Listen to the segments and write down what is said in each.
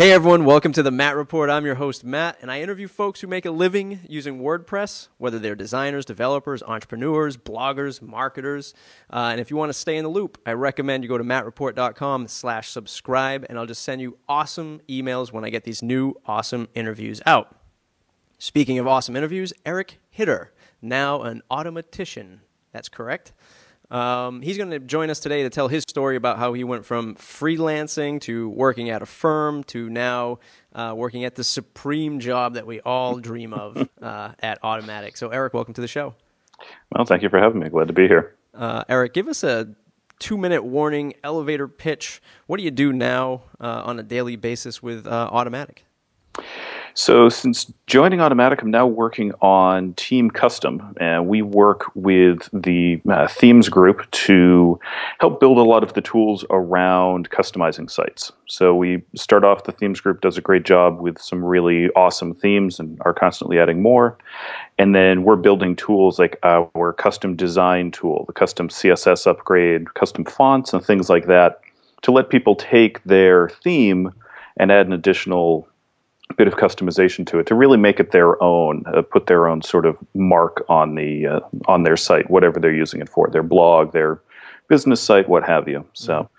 Hey everyone, welcome to the Matt Report. I'm your host, Matt, and I interview folks who make a living using WordPress, whether they're designers, developers, entrepreneurs, bloggers, marketers. Uh, and if you want to stay in the loop, I recommend you go to mattreport.com slash subscribe, and I'll just send you awesome emails when I get these new awesome interviews out. Speaking of awesome interviews, Erick Hitter, now an Automattician. That's correct. Um, he's going to join us today to tell his story about how he went from freelancing to working at a firm to now uh, working at the supreme job that we all dream of uh, at Automattic. So, Erick, welcome to the show. Well, thank you for having me. Glad to be here. Uh, Erick, give us a two minute warning elevator pitch. What do you do now uh, on a daily basis with uh, Automattic? So, since joining Automattic, I'm now working on Team Custom, and we work with the uh, themes group to help build a lot of the tools around customizing sites. So, we start off, the themes group does a great job with some really awesome themes and are constantly adding more. And then we're building tools like our custom design tool, the custom CSS upgrade, custom fonts, and things like that to let people take their theme and add an additional bit of customization to it to really make it their own, uh, put their own sort of mark on the uh, on their site, whatever they're using it for, their blog, their business site, what have you. So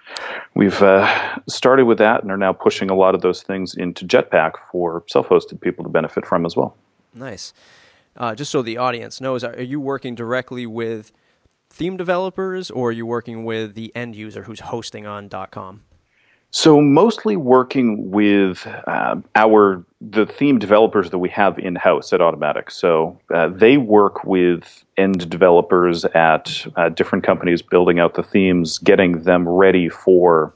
we've uh, started with that and are now pushing a lot of those things into Jetpack for self-hosted people to benefit from as well. Nice. Uh, just so the audience knows, are you working directly with theme developers or are you working with the end user who's hosting on .com? So mostly working with uh, our the theme developers that we have in house at Automattic. So uh, they work with end developers at uh, different companies, building out the themes, getting them ready for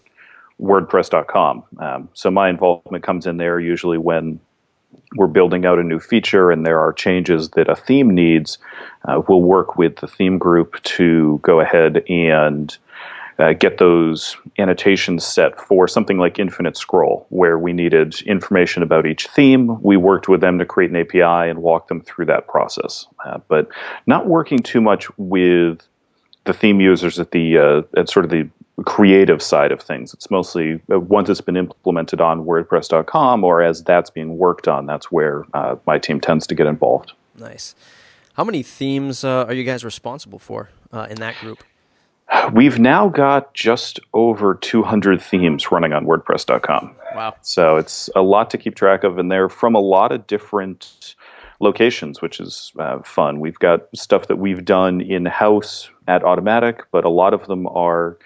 WordPress.com. Um, so my involvement comes in there usually when we're building out a new feature and there are changes that a theme needs. Uh, we'll work with the theme group to go ahead and uh, get those annotations set for something like Infinite Scroll, where we needed information about each theme. We worked with them to create an API and walk them through that process, uh, but not working too much with the theme users at the uh, at sort of the creative side of things. It's mostly uh, once it's been implemented on WordPress.com or as that's being worked on. That's where uh, my team tends to get involved. Nice. How many themes uh, are you guys responsible for in that group? We've now got just over 200 themes running on WordPress.com. Wow. So it's a lot to keep track of, and they're from a lot of different locations, which is uh, fun. We've got stuff that we've done in house at Automattic, but a lot of them are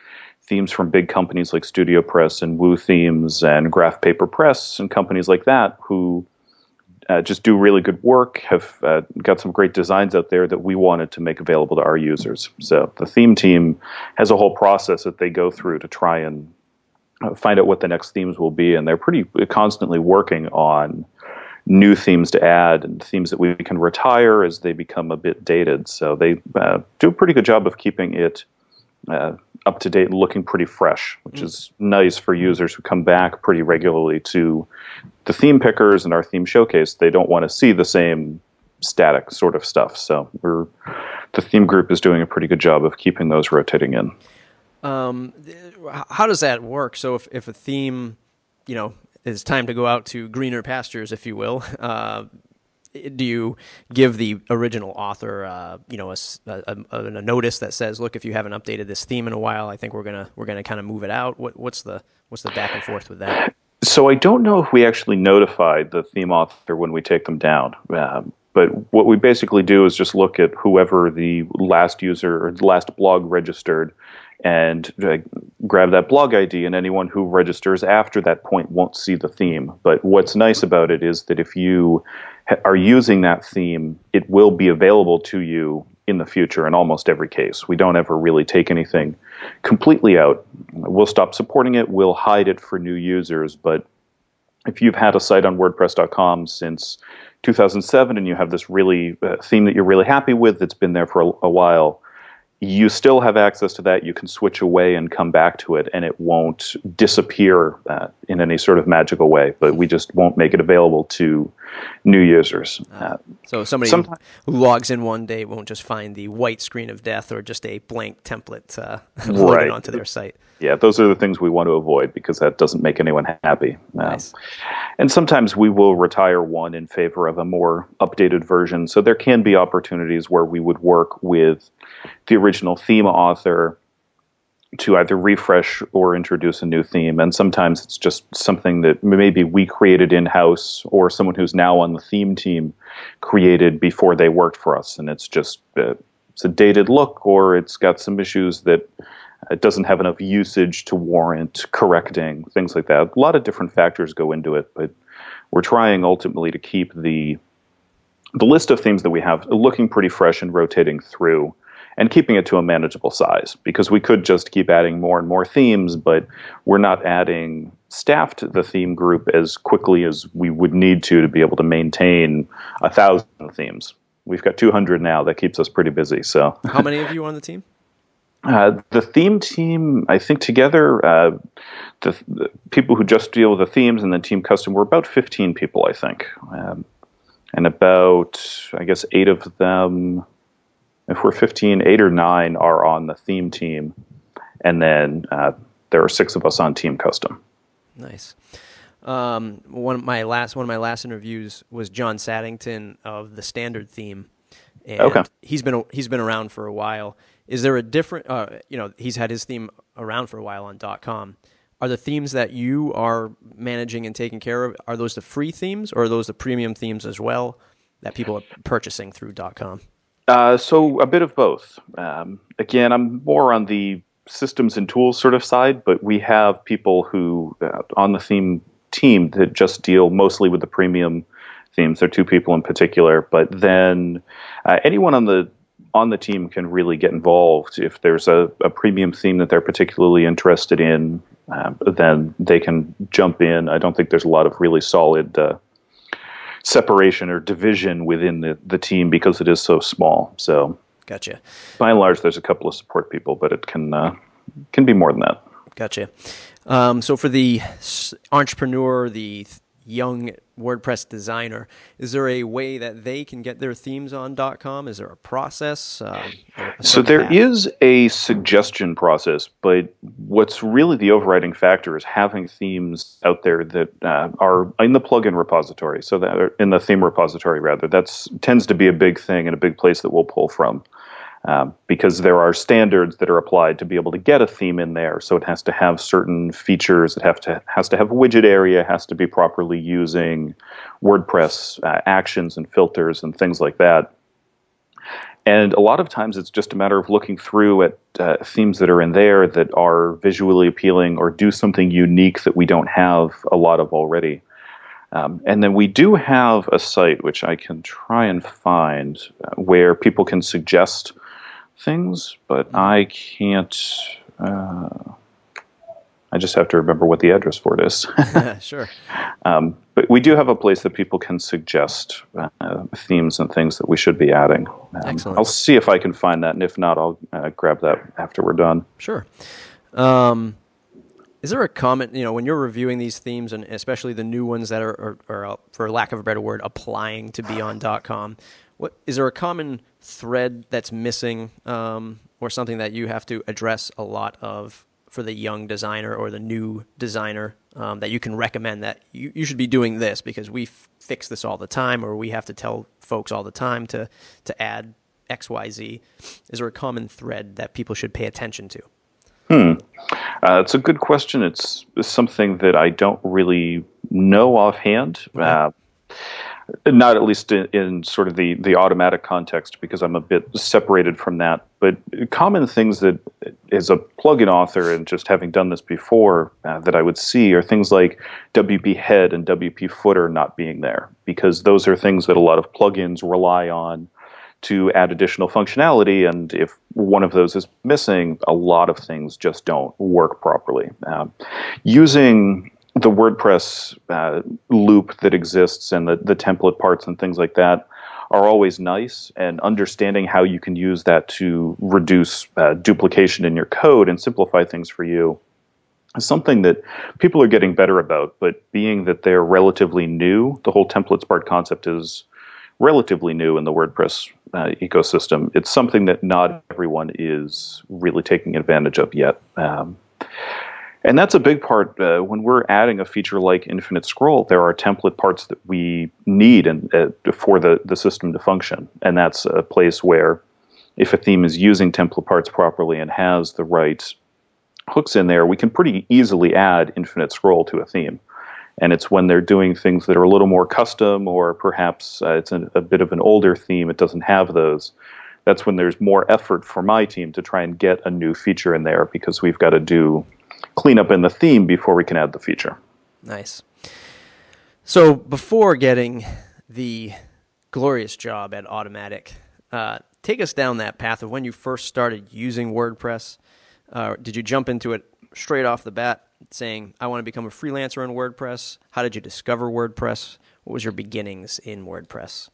themes from big companies like Studio Press and Woo Themes and Graph Paper Press and companies like that who uh, just do really good work, have uh, got some great designs out there that we wanted to make available to our users. So the theme team has a whole process that they go through to try and uh, find out what the next themes will be, and they're pretty constantly working on new themes to add and themes that we can retire as they become a bit dated. So they uh, do a pretty good job of keeping it uh, up to date, and looking pretty fresh, which mm. is nice for users who come back pretty regularly to the theme pickers and our theme showcase. They don't want to see the same static sort of stuff. So we're the theme group is doing a pretty good job of keeping those rotating in. Um, how does that work? So if if a theme, you know, it's time to go out to greener pastures, if you will. Uh, do you give the original author, uh, you know, a, a, a, notice that says, "Look, if you haven't updated this theme in a while, I think we're gonna we're gonna kind of move it out." What, what's the what's the back and forth with that? So I don't know if we actually notify the theme author when we take them down. Um, but what we basically do is just look at whoever the last user or the last blog registered and uh, grab that blog ID, and anyone who registers after that point won't see the theme. But what's nice about it is that if you are using that theme, it will be available to you in the future in almost every case. We don't ever really take anything completely out. We'll stop supporting it, we'll hide it for new users, but if you've had a site on WordPress.com since 2007 and you have this really uh, theme that you're really happy with that's been there for a, a while, you still have access to that. You can switch away and come back to it, and it won't disappear uh, in any sort of magical way. But we just won't make it available to new users. Uh, so somebody who, who logs in one day won't just find the white screen of death or just a blank template uh, loaded right. onto their site. Yeah, those are the things we want to avoid because that doesn't make anyone happy. Uh, nice. and sometimes we will retire one in favor of a more updated version. So there can be opportunities where we would work with the original theme author to either refresh or introduce a new theme. And sometimes it's just something that maybe we created in house or someone who's now on the theme team created before they worked for us. And it's just uh, it's a dated look or it's got some issues that it doesn't have enough usage to warrant correcting, things like that. A lot of different factors go into it, but we're trying ultimately to keep the the list of themes that we have looking pretty fresh and rotating through and keeping it to a manageable size because we could just keep adding more and more themes, but we're not adding staff to the theme group as quickly as we would need to to be able to maintain a thousand themes. We've got 200 now. That keeps us pretty busy. So, how many of you on the team? Uh, the theme team, I think together, uh, the, the, people who just deal with the themes and the team custom, we're about 15 people, I think. Um, and about, I guess, eight of them if we're 15, eight or nine are on the theme team, and then uh, there are six of us on team custom. Nice. Um, one of my last one of my last interviews was John Saddington of the standard theme, and okay. he's been he's been around for a while. Is there a different? Uh, you know, he's had his theme around for a while on .com. Are the themes that you are managing and taking care of are those the free themes or are those the premium themes as well that people are purchasing through .com? Uh, so a bit of both. Um, again, I'm more on the systems and tools sort of side, but we have people who uh, on the theme team that just deal mostly with the premium themes. There are two people in particular, but then uh, anyone on the on the team can really get involved if there's a, a premium theme that they're particularly interested in. Uh, then they can jump in. I don't think there's a lot of really solid uh, separation or division within the, the team because it is so small. So, gotcha. By and large, there's a couple of support people, but it can uh, can be more than that. Gotcha. Um, so for the entrepreneur, the young WordPress designer, is there a way that they can get their themes on .com? Is there a process? Um, a so there path? is a suggestion process, but what's really the overriding factor is having themes out there that uh, are in the plugin repository. So that in the theme repository rather, that tends to be a big thing and a big place that we'll pull from um, because there are standards that are applied to be able to get a theme in there. So it has to have certain features. It have to has to have widget area. Has to be properly using WordPress uh, actions and filters and things like that. And a lot of times it's just a matter of looking through at uh, themes that are in there that are visually appealing or do something unique that we don't have a lot of already. Um, and then we do have a site which I can try and find uh, where people can suggest things, but mm-hmm. I can't. Uh, I just have to remember what the address for it is. sure. Um, but we do have a place that people can suggest uh, themes and things that we should be adding. Um, Excellent. I'll see if I can find that, and if not, I'll uh, grab that after we're done. Sure. Um, is there a comment, you know, when you're reviewing these themes, and especially the new ones that are, are, are uh, for lack of a better word, applying to be on .com, what is there a common thread that's missing, um, or something that you have to address a lot of for the young designer or the new designer um, that you can recommend that you, you should be doing this because we f- fix this all the time, or we have to tell folks all the time to to add X Y Z. Is there a common thread that people should pay attention to? Hmm. Uh, it's a good question. It's something that I don't really know offhand. Okay. Uh, not at least in, in, sort of the, the Automattic context because I'm a bit separated from that. But common things that, as a plugin author and just having done this before, uh, that I would see are things like WP head and WP footer not being there because those are things that a lot of plugins rely on to add additional functionality. And if one of those is missing, a lot of things just don't work properly. Um, using the WordPress uh, loop that exists and the, the template parts and things like that are always nice, and understanding how you can use that to reduce uh, duplication in your code and simplify things for you is something that people are getting better about. But being that they're relatively new, the whole template part concept is relatively new in the WordPress uh, ecosystem. It's something that not everyone is really taking advantage of yet. Um, and that's a big part uh, when we're adding a feature like infinite scroll. There are template parts that we need uh, for the, the system to function, and that's a place where if a theme is using template parts properly and has the right hooks in there, we can pretty easily add infinite scroll to a theme. And it's when they're doing things that are a little more custom, or perhaps uh, it's a, a bit of an older theme, it doesn't have those. That's when there's more effort for my team to try and get a new feature in there because we've got to do cleanup in the theme before we can add the feature. Nice. So before getting the glorious job at Automattic, uh, take us down that path of when you first started using WordPress. Uh, did you jump into it straight off the bat, saying, I want to become a freelancer in WordPress? How did you discover WordPress? What was your beginnings in WordPress?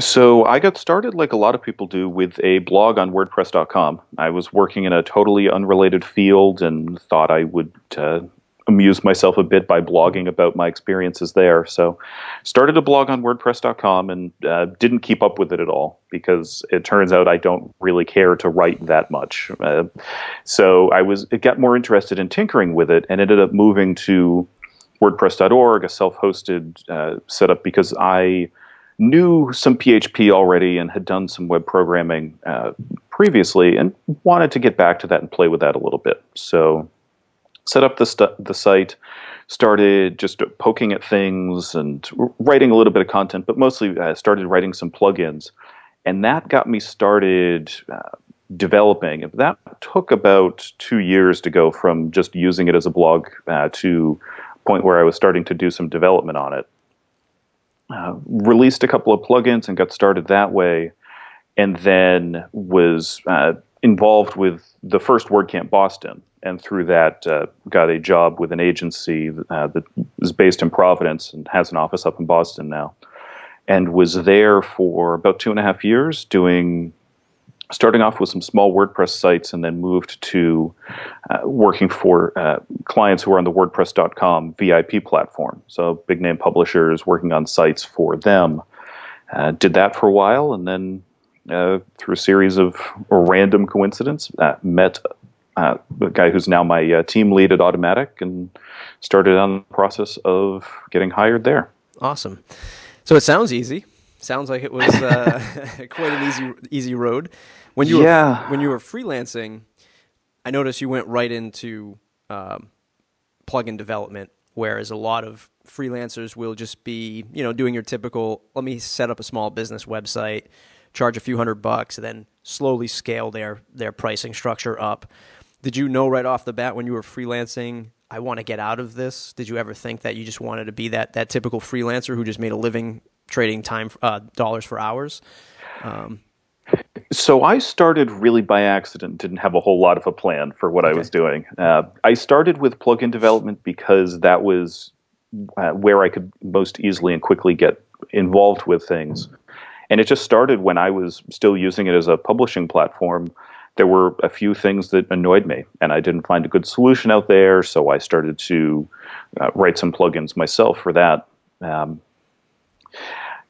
So I got started like a lot of people do with a blog on WordPress.com. I was working in a totally unrelated field and thought I would uh, amuse myself a bit by blogging about my experiences there. So started a blog on WordPress.com and uh, didn't keep up with it at all because it turns out I don't really care to write that much. Uh, so I was it got more interested in tinkering with it and ended up moving to WordPress.org, a self-hosted uh, setup, because I knew some PHP already and had done some web programming uh, previously and wanted to get back to that and play with that a little bit. So set up the, the site, started just poking at things and writing a little bit of content, but mostly uh, started writing some plugins. And that got me started uh, developing. That took about two years to go from just using it as a blog uh, to point where I was starting to do some development on it. Uh, released a couple of plugins and got started that way, and then was uh, involved with the first WordCamp Boston, and through that uh, got a job with an agency uh, that is based in Providence and has an office up in Boston now, and was there for about two and a half years doing starting off with some small WordPress sites and then moved to uh, working for uh, clients who are on the WordPress.com VIP platform. So big name publishers working on sites for them. Uh, did that for a while and then uh, through a series of random coincidence uh, met uh, the guy who's now my team lead at Automattic and started on the process of getting hired there. Awesome. So it sounds easy Sounds like it was uh, quite an easy easy road. When you yeah. were when you were freelancing, I noticed you went right into um, plugin development, whereas a lot of freelancers will just be you know doing your typical let me set up a small business website, charge a few hundred bucks, and then slowly scale their their pricing structure up. Did you know right off the bat when you were freelancing I want to get out of this? Did you ever think that you just wanted to be that that typical freelancer who just made a living trading time uh, dollars for hours. Um, so I started really by accident. Didn't have a whole lot of a plan for what okay. I was doing. Uh, I started with plugin development because that was uh, where I could most easily and quickly get involved with things. And it just started when I was still using it as a publishing platform. There were a few things that annoyed me, and I didn't find a good solution out there. So I started to uh, write some plugins myself for that. Um,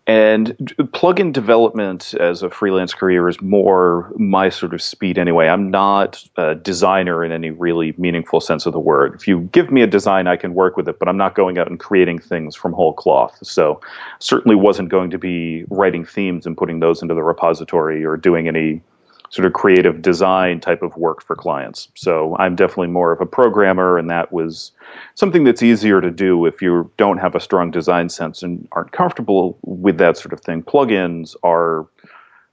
and plugin development as a freelance career is more my sort of speed anyway. I'm not a designer in any really meaningful sense of the word. If you give me a design, I can work with it, but I'm not going out and creating things from whole cloth. So certainly wasn't going to be writing themes and putting those into the repository or doing any sort of creative design type of work for clients. So I'm definitely more of a programmer, and that was something that's easier to do if you don't have a strong design sense and aren't comfortable with that sort of thing. Plugins are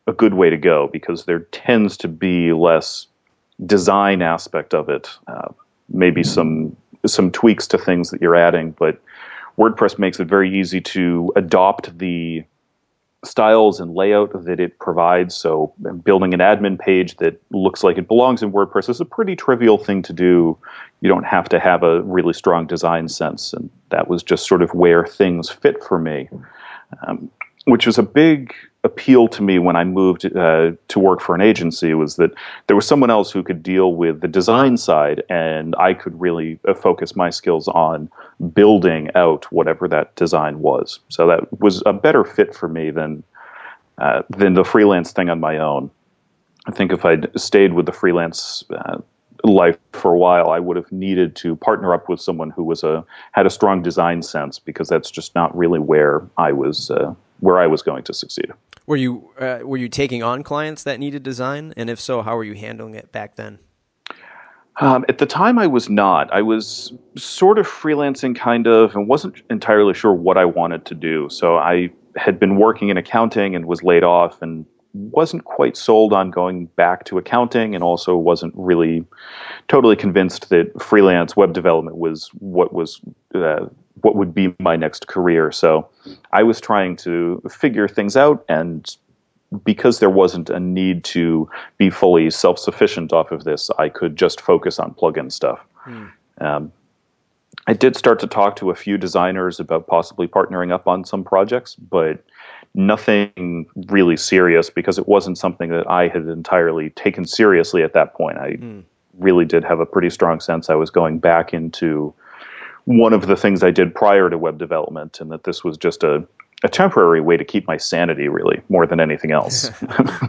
a good way to go because there tends to be less design aspect of it. Uh, maybe some some tweaks to things that you're adding, but WordPress makes it very easy to adopt the styles and layout that it provides. So, building an admin page that looks like it belongs in WordPress is a pretty trivial thing to do. You don't have to have a really strong design sense, and that was just sort of where things fit for me. Um, which was a big appeal to me when I moved uh, to work for an agency was that there was someone else who could deal with the design side, and I could really uh, focus my skills on building out whatever that design was. So that was a better fit for me than uh, than the freelance thing on my own. I think if I'd stayed with the freelance uh, life for a while, I would have needed to partner up with someone who was a had a strong design sense because that's just not really where I was uh, where I was going to succeed. Were you uh, were you taking on clients that needed design, and if so, how were you handling it back then? Um, at the time, I was not. I was sort of freelancing, kind of, and wasn't entirely sure what I wanted to do. So I had been working in accounting and was laid off, and wasn't quite sold on going back to accounting, and also wasn't really totally convinced that freelance web development was what was uh, what would be my next career. So I was trying to figure things out and because there wasn't a need to be fully self-sufficient off of this, I could just focus on plug-in stuff. Hmm. Um, I did start to talk to a few designers about possibly partnering up on some projects, but nothing really serious because it wasn't something that I had entirely taken seriously at that point. I hmm. really did have a pretty strong sense I was going back into one of the things I did prior to web development, and that this was just a, a temporary way to keep my sanity, really, more than anything else.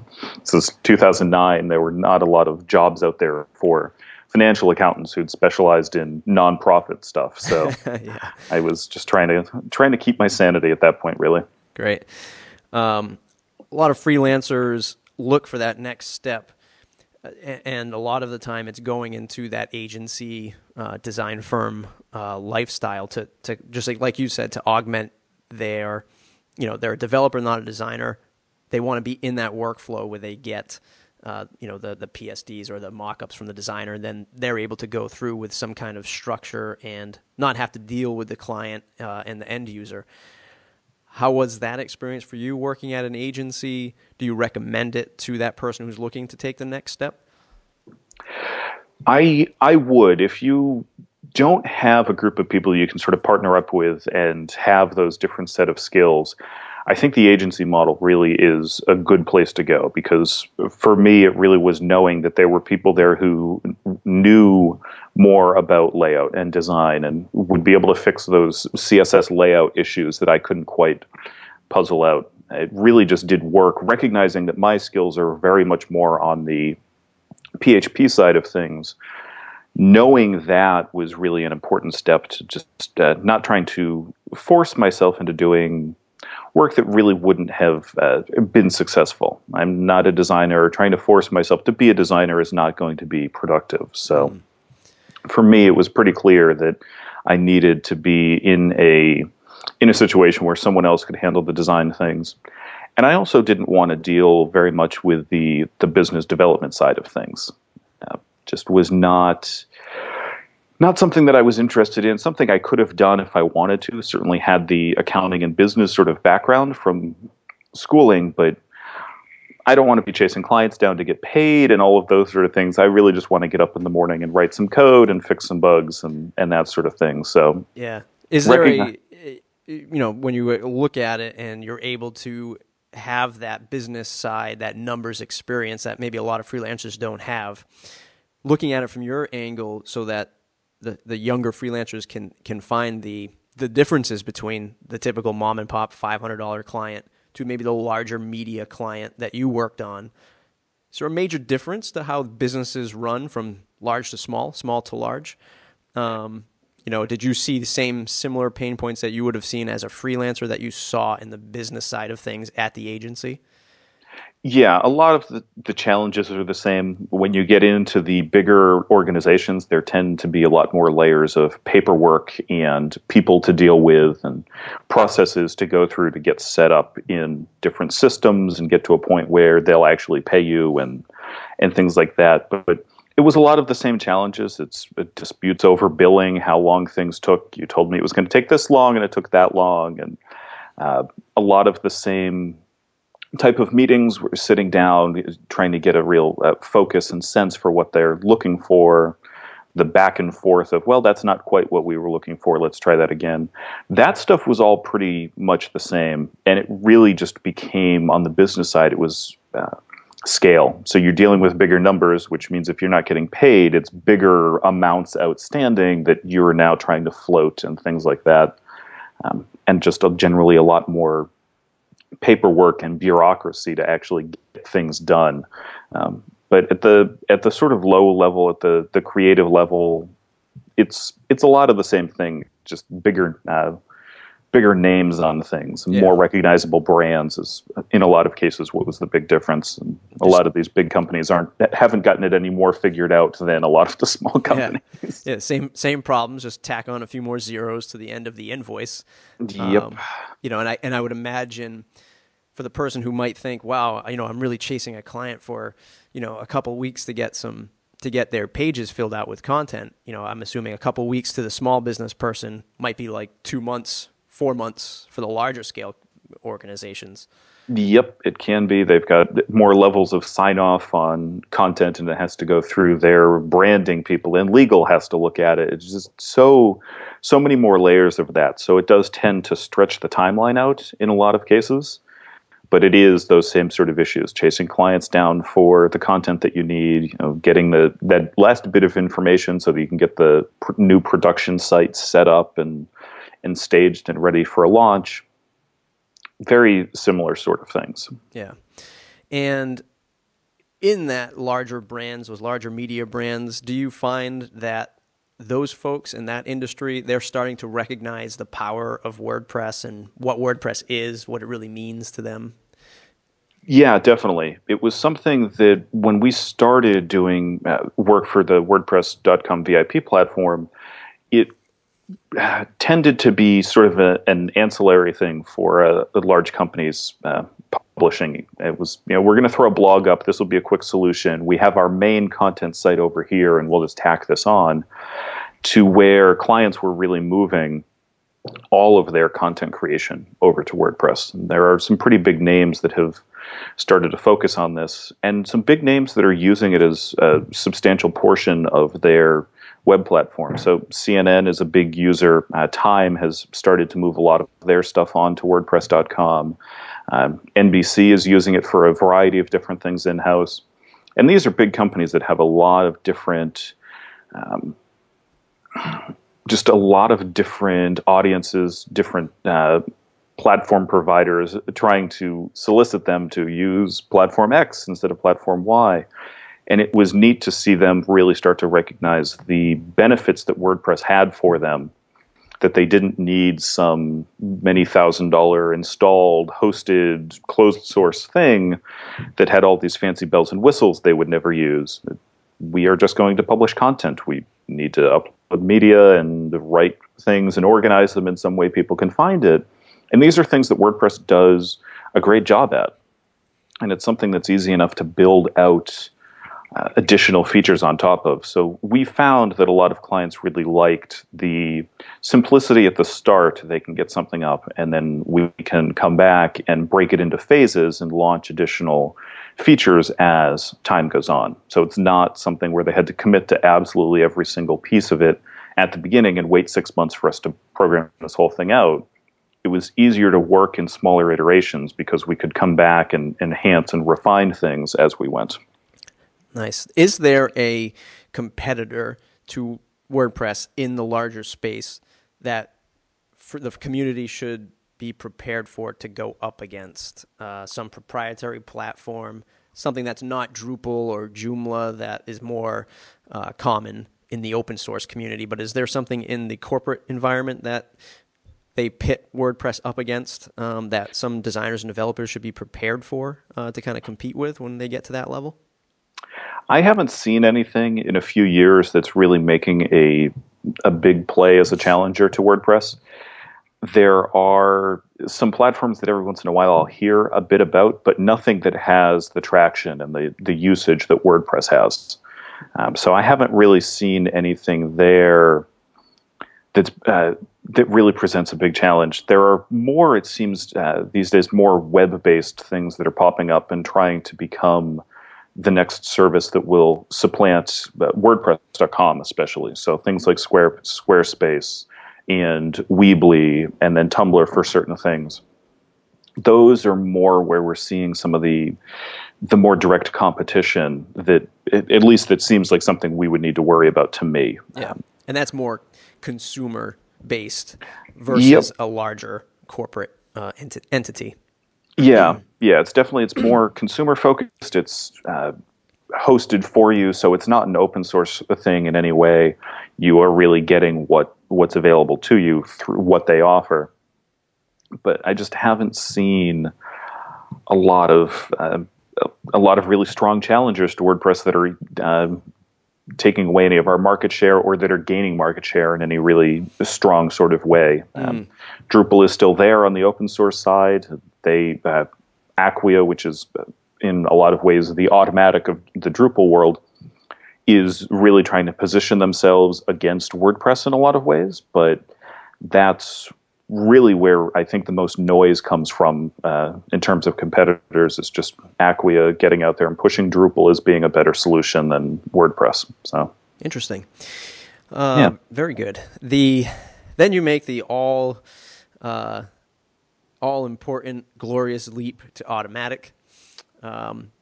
this is 2009. There were not a lot of jobs out there for financial accountants who'd specialized in nonprofit stuff. So yeah. I was just trying to trying to keep my sanity at that point, really. Great. Um, a lot of freelancers look for that next step and a lot of the time it's going into that agency uh, design firm uh, lifestyle to, to just like, like you said to augment their you know they're a developer not a designer. They want to be in that workflow where they get uh, you know the the PSDs or the mock-ups from the designer and then they're able to go through with some kind of structure and not have to deal with the client uh, and the end user how was that experience for you working at an agency? Do you recommend it to that person who's looking to take the next step? I I would if you don't have a group of people you can sort of partner up with and have those different set of skills. I think the agency model really is a good place to go because for me, it really was knowing that there were people there who knew more about layout and design and would be able to fix those CSS layout issues that I couldn't quite puzzle out. It really just did work, recognizing that my skills are very much more on the PHP side of things. Knowing that was really an important step to just uh, not trying to force myself into doing work that really wouldn't have uh, been successful. I'm not a designer. Trying to force myself to be a designer is not going to be productive. So, mm. for me, it was pretty clear that I needed to be in a in a situation where someone else could handle the design things. And I also didn't want to deal very much with the the business development side of things. Uh, just was not not something that I was interested in, something I could have done if I wanted to. Certainly had the accounting and business sort of background from schooling, but I don't want to be chasing clients down to get paid and all of those sort of things. I really just want to get up in the morning and write some code and fix some bugs and, and that sort of thing. So yeah, is there a eh, you know when you eh, look at it and you're able to have that business side, that numbers experience that maybe a lot of freelancers don't have, looking at it from your angle so that the, the younger freelancers can can find the the differences between the typical mom and pop five hundred dollar client to maybe the larger media client that you worked on. Is there a major difference to how businesses run from large to small, small to large? Um, you know, did you see the same similar pain points that you would have seen as a freelancer that you saw in the business side of things at the agency? Yeah, a lot of the, the challenges are the same. When you get into the bigger organizations, there tend to be a lot more layers of paperwork and people to deal with and processes to go through to get set up in different systems and get to a point where they'll actually pay you and and things like that. But, but it was a lot of the same challenges. It's it disputes over billing, how long things took. You told me it was going to take this long, and it took that long, and uh, a lot of the same type of meetings. We're sitting down, trying to get a real uh, focus and sense for what they're looking for. the back and forth of well that's not quite what we were looking for let's try that again that stuff was all pretty much the same and it really just became on the business side it was uh, scale so you're dealing with bigger numbers which means if you're not getting paid it's bigger amounts outstanding that you're now trying to float and things like that um, and just a, generally a lot more paperwork and bureaucracy to actually get things done. Um, but at the at the sort of low level, at the the creative level, it's it's a lot of the same thing, just bigger uh, bigger names on things, yeah. more recognizable brands is in a lot of cases what was the big difference. And a lot of these big companies aren't haven't gotten it any more figured out than a lot of the small companies. Yeah, yeah same same problems. Just tack on a few more zeros to the end of the invoice. Yep. Um, you know, and I and I would imagine for the person who might think, "Wow, you know, I'm really chasing a client for." you know a couple weeks to get some to get their pages filled out with content. You know, I'm assuming a couple weeks to the small business person might be like two months, four months for the larger scale organizations. Yep, it can be. They've got more levels of sign off on content and it has to go through their branding people and legal has to look at it. It's just so so many more layers of that. So it does tend to stretch the timeline out in a lot of cases but it is those same sort of issues chasing clients down for the content that you need you know getting the that last bit of information so that you can get the pr- new production site set up and and staged and ready for a launch very similar sort of things yeah and in that larger brands those larger media brands do you find that those folks in that industry, they're starting to recognize the power of WordPress and what WordPress is, what it really means to them. Yeah, definitely. It was something that when we started doing uh, work for the WordPress.com VIP platform, it tended to be sort of a, an ancillary thing for uh, large companies uh, publishing. It was, you know, we're going to throw a blog up. This will be a quick solution. We have our main content site over here, and we'll just tack this on. To where clients were really moving all of their content creation over to WordPress. And there are some pretty big names that have started to focus on this, and some big names that are using it as a substantial portion of their web platform. So CNN is a big user. Uh, Time has started to move a lot of their stuff on to WordPress.com. Um, NBC is using it for a variety of different things in house. And these are big companies that have a lot of different, um, just a lot of different audiences, different uh, platform providers trying to solicit them to use platform X instead of platform Y. And it was neat to see them really start to recognize the benefits that WordPress had for them, that they didn't need some many thousand dollar installed, hosted, closed source thing that had all these fancy bells and whistles they would never use. We are just going to publish content. We need to upload media and write things and organize them in some way people can find it and these are things that WordPress does a great job at. And it's something that's easy enough to build out uh, additional features on top of. So we found that a lot of clients really liked the simplicity at the start. They can get something up, and then we can come back and break it into phases and launch additional features as time goes on. So it's not something where they had to commit to absolutely every single piece of it at the beginning and wait six months for us to program this whole thing out it was easier to work in smaller iterations because we could come back and enhance and refine things as we went. Nice. Is there a competitor to WordPress in the larger space that the community should be prepared for to go up against? Uh, some proprietary platform, something that's not Drupal or Joomla that is more uh, common in the open source community, but is there something in the corporate environment that they pit WordPress up against um, that some designers and developers should be prepared for uh, to kind of compete with when they get to that level? I haven't seen anything in a few years that's really making a a big play as a challenger to WordPress. There are some platforms that every once in a while I'll hear a bit about, but nothing that has the traction and the, the usage that WordPress has. Um, so I haven't really seen anything there that's uh, that really presents a big challenge. There are more, it seems, uh, these days, more web based things that are popping up and trying to become the next service that will supplant uh, WordPress.com, especially. So things like Square Squarespace and Weebly, and then Tumblr for certain things. Those are more where we're seeing some of the the more direct competition that at least that seems like something we would need to worry about to me. Yeah, and that's more consumer based versus yep. a larger corporate uh, ent- entity. Yeah, yeah, it's definitely it's more consumer focused. It's uh, hosted for you, so it's not an open source thing in any way. You are really getting what what's available to you through what they offer. But I just haven't seen a lot of uh, a lot of really strong challengers to WordPress that are uh, taking away any of our market share or that are gaining market share in any really strong sort of way. Mm. Um, Drupal is still there on the open source side. They uh, Acquia, which is uh, in a lot of ways the Automattic of the Drupal world, is really trying to position themselves against WordPress in a lot of ways. But that's really where I think the most noise comes from uh, in terms of competitors. Is just Acquia getting out there and pushing Drupal as being a better solution than WordPress. So interesting. Um, yeah. Very good. The then you make the all. Uh, all important, glorious leap to Automattic. Um,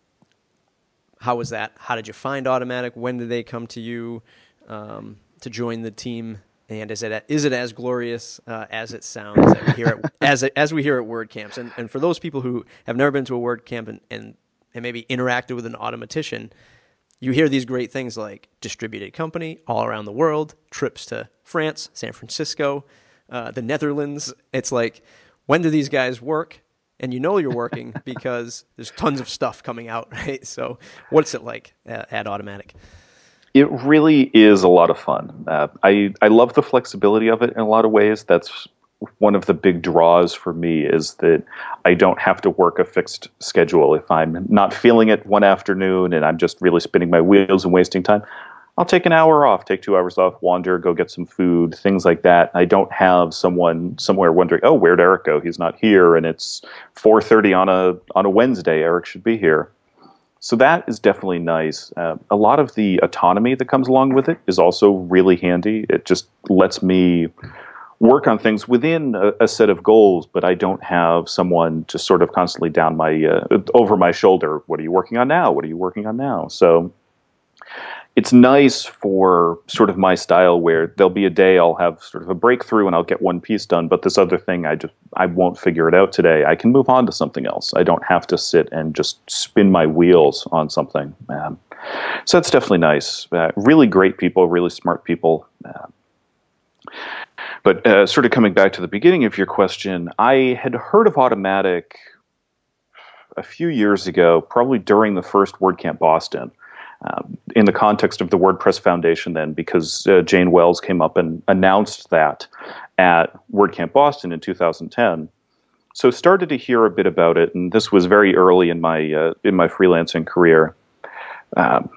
how was that? How did you find Automattic? When did they come to you um, to join the team? And is it is it as glorious uh, as it sounds as we hear at, as as we hear at WordCamps? And and for those people who have never been to a WordCamp and, and and maybe interacted with an Automattician, you hear these great things like distributed company all around the world, trips to France, San Francisco, uh, the Netherlands. It's like when do these guys work? And you know you're working because there's tons of stuff coming out, right? So, what's it like at, at Automattic? It really is a lot of fun. Uh, I I love the flexibility of it in a lot of ways. That's one of the big draws for me is that I don't have to work a fixed schedule. If I'm not feeling it one afternoon and I'm just really spinning my wheels and wasting time, I'll take an hour off, take two hours off, wander, go get some food, things like that. I don't have someone somewhere wondering, oh, where'd Erick go? He's not here, and it's 4:30 on a on a Wednesday. Erick should be here. So that is definitely nice. Uh, a lot of the autonomy that comes along with it is also really handy. It just lets me work on things within a, a set of goals, but I don't have someone just sort of constantly down my uh, over my shoulder. What are you working on now? What are you working on now? So it's nice for sort of my style where there'll be a day I'll have sort of a breakthrough and I'll get one piece done, but this other thing I just I won't figure it out today. I can move on to something else. I don't have to sit and just spin my wheels on something. Um, so that's definitely nice. Uh, really great people, really smart people. Uh, but uh, sort of coming back to the beginning of your question, I had heard of Automattic a few years ago, probably during the first WordCamp Boston um, in the context of the WordPress Foundation, then, because uh, Jane Wells came up and announced that at WordCamp Boston in 2010. So started to hear a bit about it, and this was very early in my uh, in my freelancing career. Um,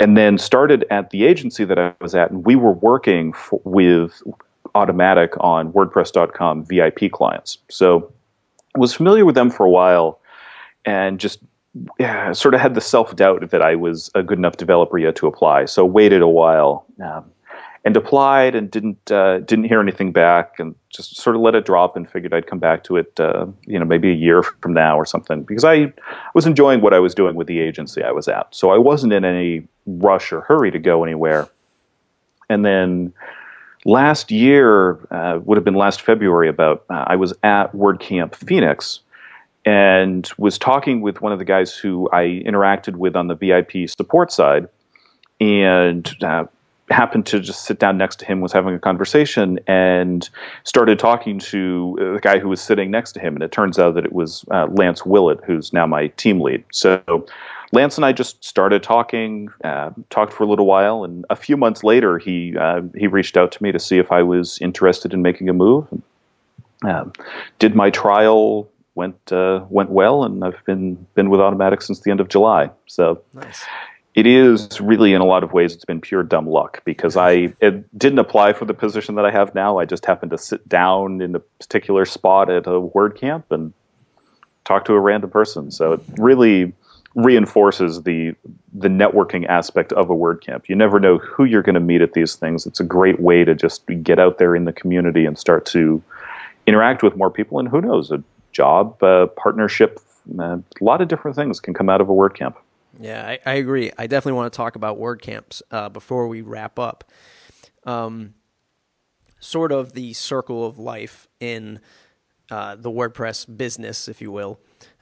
and then started at the agency that I was at, and we were working with Automattic on WordPress.com VIP clients. So was familiar with them for a while, and just yeah, sort of had the self doubt that I was a good enough developer yet to apply. So waited a while um, and applied and didn't uh, didn't hear anything back and just sort of let it drop and figured I'd come back to it, uh, you know, maybe a year from now or something because I was enjoying what I was doing with the agency I was at. So I wasn't in any rush or hurry to go anywhere. And then last year uh, would have been last February. About uh, I was at WordCamp Phoenix and was talking with one of the guys who I interacted with on the VIP support side, and uh, happened to just sit down next to him, was having a conversation, and started talking to uh, the guy who was sitting next to him. And it turns out that it was uh, Lance Willett, who's now my team lead. So Lance and I just started talking, uh, talked for a little while, and a few months later, he uh, he reached out to me to see if I was interested in making a move. Um, did my trial went uh, went well, and I've been been with Automattic since the end of July. So nice. it is really, in a lot of ways, it's been pure dumb luck because I didn't apply for the position that I have now. I just happened to sit down in a particular spot at a WordCamp and talk to a random person. So it really reinforces the the networking aspect of a WordCamp. You never know who you're going to meet at these things. It's a great way to just get out there in the community and start to interact with more people. And who knows, job, a partnership, uh, a lot of different things can come out of a WordCamp. Yeah, I, I agree. I definitely want to talk about WordCamps uh, before we wrap up. Um, sort of the circle of life in uh, the WordPress business, if you will.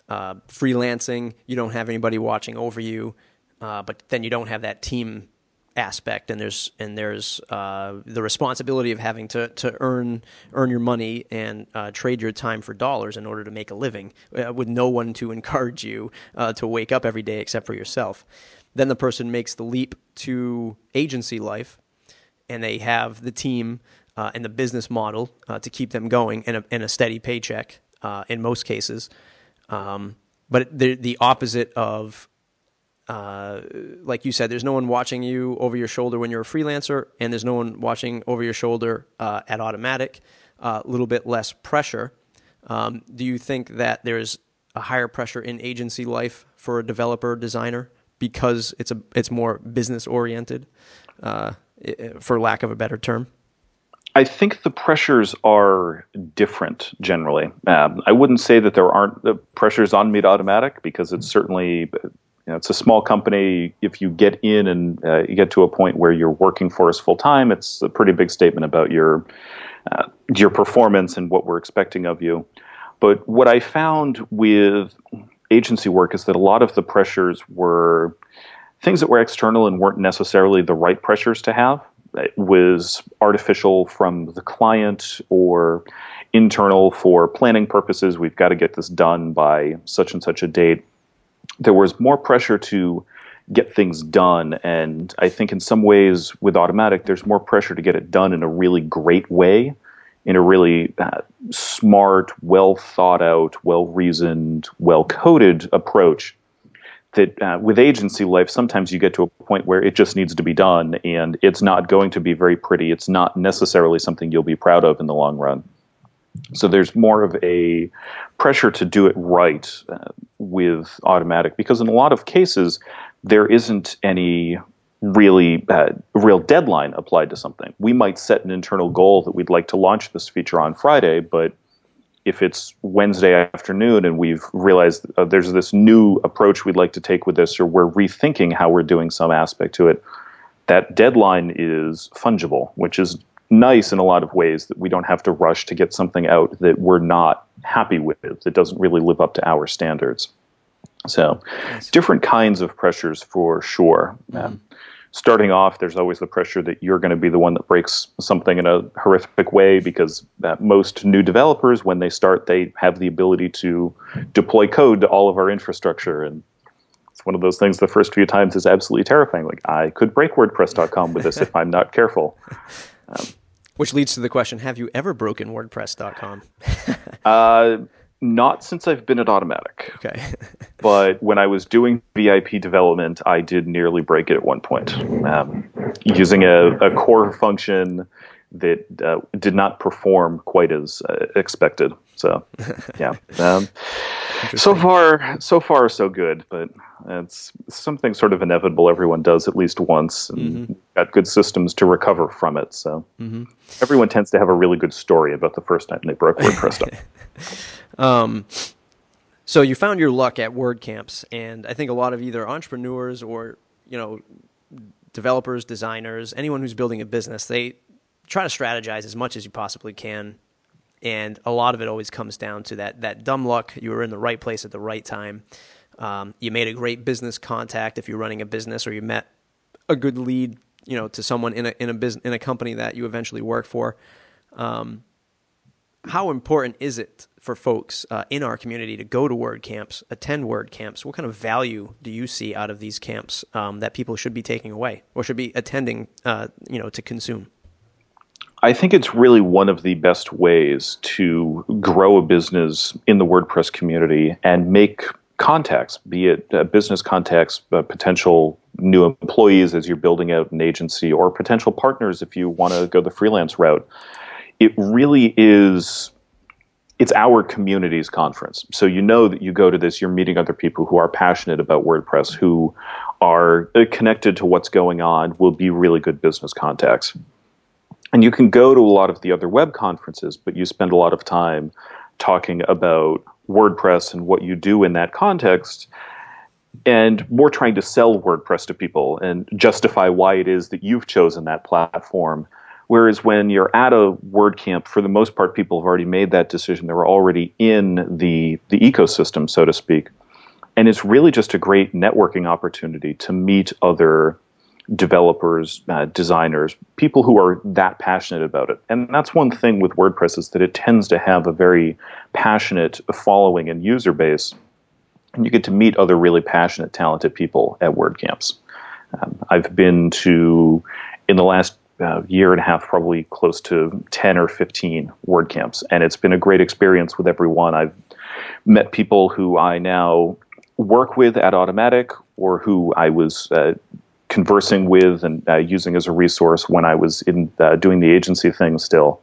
Uh, freelancing, you don't have anybody watching over you, uh, but then you don't have that team aspect, and there's and there's uh, the responsibility of having to, to earn earn your money and uh, trade your time for dollars in order to make a living, uh, with no one to encourage you to wake up every day except for yourself. Then the person makes the leap to agency life, and they have the team uh, and the business model uh, to keep them going and a, and a steady paycheck uh, in most cases. Um, but the the opposite of uh, like you said, there's no one watching you over your shoulder when you're a freelancer, and there's no one watching over your shoulder uh, at Automattic. A uh, little bit less pressure. Um, do you think that there's a higher pressure in agency life for a developer designer because it's a it's more business oriented, uh, for lack of a better term? I think the pressures are different generally. Um, I wouldn't say that there aren't the pressures on Meet Automattic because it's certainly know, it's a small company. If you get in and uh, you get to a point where you're working for us full time, it's a pretty big statement about your uh, your performance and what we're expecting of you. But what I found with agency work is that a lot of the pressures were things that were external and weren't necessarily the right pressures to have It was artificial from the client or internal for planning purposes. We've got to get this done by such and such a date. There was more pressure to get things done. And I think in some ways with Automattic, there's more pressure to get it done in a really great way, in a really uh, smart, well thought out, well reasoned, well coded approach that uh, with agency life, sometimes you get to a point where it just needs to be done, and it's not going to be very pretty. It's not necessarily something you'll be proud of in the long run. So there's more of a pressure to do it right uh, with Automattic because in a lot of cases there isn't any really uh, real deadline applied to something. We might set an internal goal that we'd like to launch this feature on Friday, but if it's Wednesday afternoon and we've realized uh, there's this new approach we'd like to take with this, or we're rethinking how we're doing some aspect to it, that deadline is fungible, which is nice in a lot of ways that we don't have to rush to get something out that we're not happy with, that doesn't really live up to our standards. So, nice. different kinds of pressures for sure. Mm-hmm. Um, starting off, there's always the pressure that you're going to be the one that breaks something in a horrific way because uh, most new developers, when they start, they have the ability to deploy code to all of our infrastructure. And it's one of those things the first few times is absolutely terrifying. Like, I could break WordPress.com with this if I'm not careful. Um, Which leads to the question Have you ever broken WordPress.com? uh, not since I've been at Automattic. Okay. but when I was doing VIP development, I did nearly break it at one point um, using a, a, core function that uh, did not perform quite as uh, expected. So, yeah. Um, so far, so far, so good. But it's something sort of inevitable. Everyone does at least once, and mm-hmm. got good systems to recover from it. So, mm-hmm. everyone tends to have a really good story about the first time they broke WordPress. Um, so you found your luck at WordCamps, and I think a lot of either entrepreneurs or you know developers, designers, anyone who's building a business, they try to strategize as much as you possibly can, and a lot of it always comes down to that that dumb luck. You were in the right place at the right time. Um, you made a great business contact if you're running a business, or you met a good lead, you know, to someone in a in a business in a company that you eventually work for. Um, how important is it for folks uh, in our community to go to word camps, attend word camps? What kind of value do you see out of these camps um, that people should be taking away or should be attending, uh, you know, to consume? I think it's really one of the best ways to grow a business in the WordPress community and make contacts, be it uh, business contacts, uh, potential new employees as you're building out an agency, or potential partners if you want to go the freelance route it really is it's our community's conference. So you know that you go to this, you're meeting other people who are passionate about WordPress, who are uh, connected to what's going on, will be really good business contacts. And you can go to a lot of the other web conferences, but you spend a lot of time talking about WordPress and what you do in that context, and more trying to sell WordPress to people and justify why it is that you've chosen that platform. Whereas when you're at a WordCamp, for the most part, people have already made that decision. They're already in the the ecosystem, so to speak, and it's really just a great networking opportunity to meet other developers, uh, designers, people who are that passionate about it. And that's one thing with WordPress is that it tends to have a very passionate following and user base. And you get to meet other really passionate, talented people at WordCamps. Um, I've been to, in the last uh, year and a half, probably close to 10 or 15 WordCamps. And it's been a great experience with everyone. I've met people who I now work with at Automattic or who I was uh, conversing with and uh, using as a resource when I was in uh, doing the agency thing still.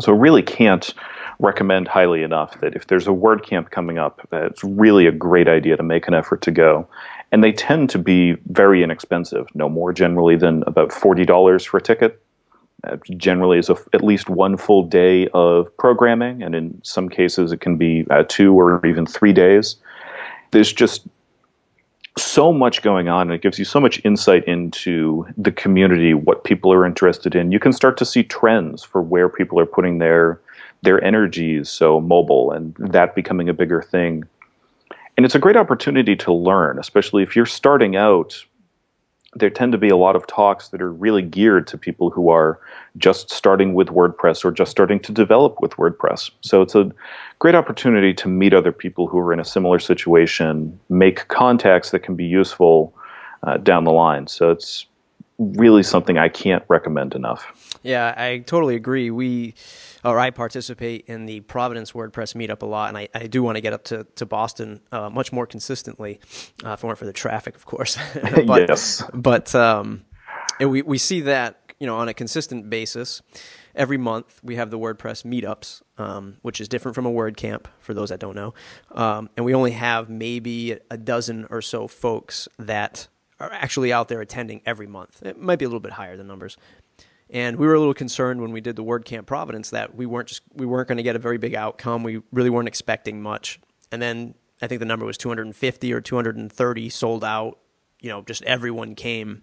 So really can't recommend highly enough that if there's a WordCamp coming up, it's really a great idea to make an effort to go. And they tend to be very inexpensive, no more generally than about $40 for a ticket. Uh, generally is at least one full day of programming, and in some cases it can be uh, two or even three days. There's just so much going on and it gives you so much insight into the community what people are interested in. You can start to see trends for where people are putting their their energies so mobile and that becoming a bigger thing. And it's a great opportunity to learn especially if you're starting out there tend to be a lot of talks that are really geared to people who are just starting with WordPress or just starting to develop with WordPress. So it's a great opportunity to meet other people who are in a similar situation, make contacts that can be useful uh, down the line. So it's really something I can't recommend enough. Yeah, I totally agree. We or I participate in the Providence WordPress meetup a lot, and I, I do want to get up to, to Boston uh, much more consistently, uh, if it weren't for the traffic, of course. but, yes. But um, we, we see that, you know, on a consistent basis. Every month we have the WordPress meetups, um, which is different from a WordCamp for those that don't know. Um, and we only have maybe a dozen or so folks that are actually out there attending every month. It might be a little bit higher than numbers, and we were a little concerned when we did the WordCamp Providence that we weren't just we weren't going to get a very big outcome. We really weren't expecting much. And then I think the number was 250 or 230 sold out. You know, just everyone came,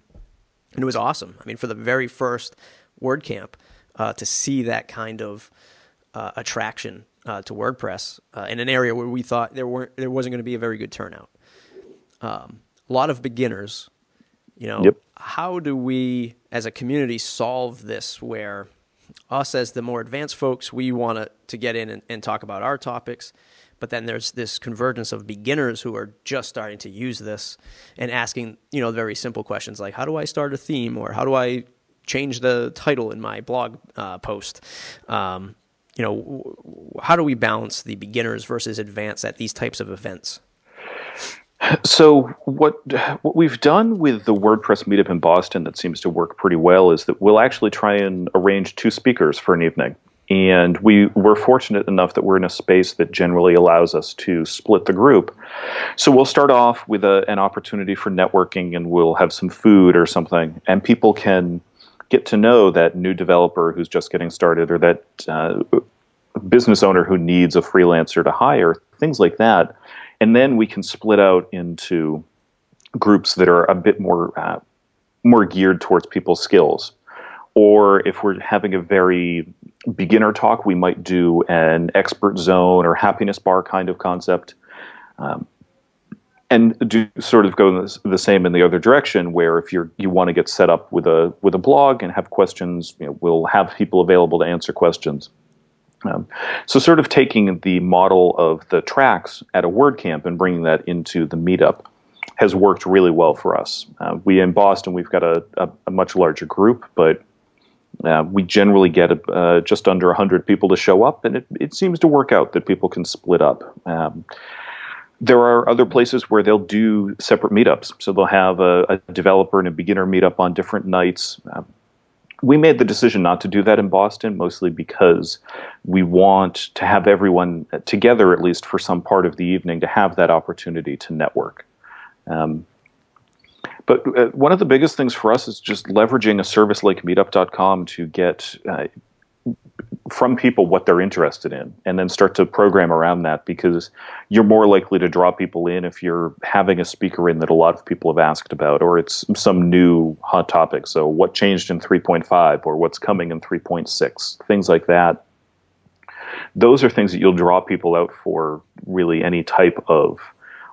and it was awesome. I mean, for the very first WordCamp, uh, to see that kind of uh, attraction uh, to WordPress uh, in an area where we thought there weren't there wasn't going to be a very good turnout. Um, a lot of beginners you know, yep. how do we as a community solve this where us as the more advanced folks, we want to, get in and, and talk about our topics, but then there's this convergence of beginners who are just starting to use this and asking, you know, very simple questions like, how do I start a theme or how do I change the title in my blog uh, post? Um, you know, how do we balance the beginners versus advanced at these types of events? So what what we've done with the WordPress meetup in Boston that seems to work pretty well is that we'll actually try and arrange two speakers for an evening. And we were fortunate enough that we're in a space that generally allows us to split the group. So we'll start off with a, an opportunity for networking and we'll have some food or something. And people can get to know that new developer who's just getting started or that uh, business owner who needs a freelancer to hire, things like that and then we can split out into groups that are a bit more uh, more geared towards people's skills. Or if we're having a very beginner talk, we might do an expert zone or happiness bar kind of concept. Um, and do sort of go the same in the other direction where if you're you want to get set up with a with a blog and have questions you know, we'll have people available to answer questions um, so, sort of taking the model of the tracks at a WordCamp and bringing that into the meetup has worked really well for us. Uh, we in Boston, we've got a, a, a much larger group, but uh, we generally get uh, just under 100 people to show up, and it, it seems to work out that people can split up. Um, there are other places where they'll do separate meetups. So they'll have a, a developer and a beginner meetup on different nights. We made the decision not to do that in Boston, mostly because we want to have everyone together, at least for some part of the evening, to have that opportunity to network. Um, but uh, one of the biggest things for us is just leveraging a service like meetup.com to get uh, from people what they're interested in and then start to program around that because you're more likely to draw people in if you're having a speaker in that a lot of people have asked about or it's some new hot topic. So what changed in 3.5 or what's coming in 3.6 things like that. Those are things that you'll draw people out for really any type of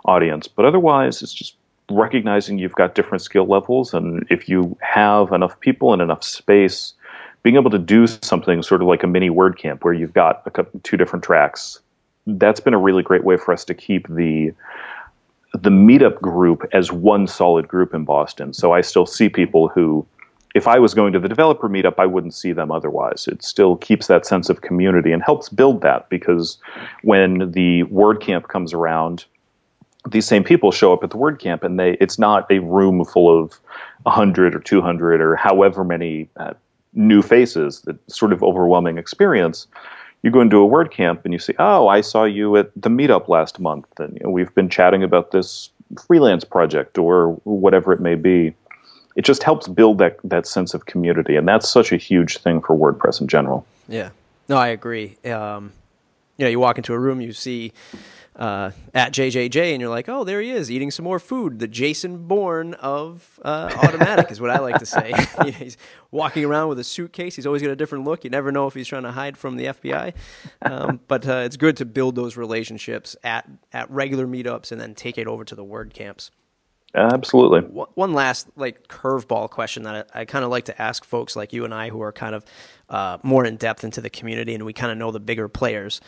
audience. But otherwise it's just recognizing you've got different skill levels and if you have enough people and enough space being able to do something sort of like a mini WordCamp where you've got a couple, two different tracks, that's been a really great way for us to keep the the meetup group as one solid group in Boston. So I still see people who, if I was going to the developer meetup, I wouldn't see them otherwise. It still keeps that sense of community and helps build that because when the WordCamp comes around, these same people show up at the WordCamp and they it's not a room full of 100 or 200 or however many uh, new faces, that sort of overwhelming experience. You go into a WordCamp and you say, "Oh, I saw you at the meetup last month, and you know, we've been chatting about this freelance project or whatever it may be." It just helps build that that sense of community, and that's such a huge thing for WordPress in general. Yeah, no, I agree. Um, you know, you walk into a room, you see uh, at JJJ, and you're like, oh, there he is eating some more food. The Jason Bourne of uh, Automattic is what I like to say. he's walking around with a suitcase. He's always got a different look. You never know if he's trying to hide from the FBI. Um, but uh, it's good to build those relationships at at regular meetups and then take it over to the word camps. Absolutely. One last like curveball question that I, I kind of like to ask folks like you and I who are kind of uh, more in depth into the community and we kind of know the bigger players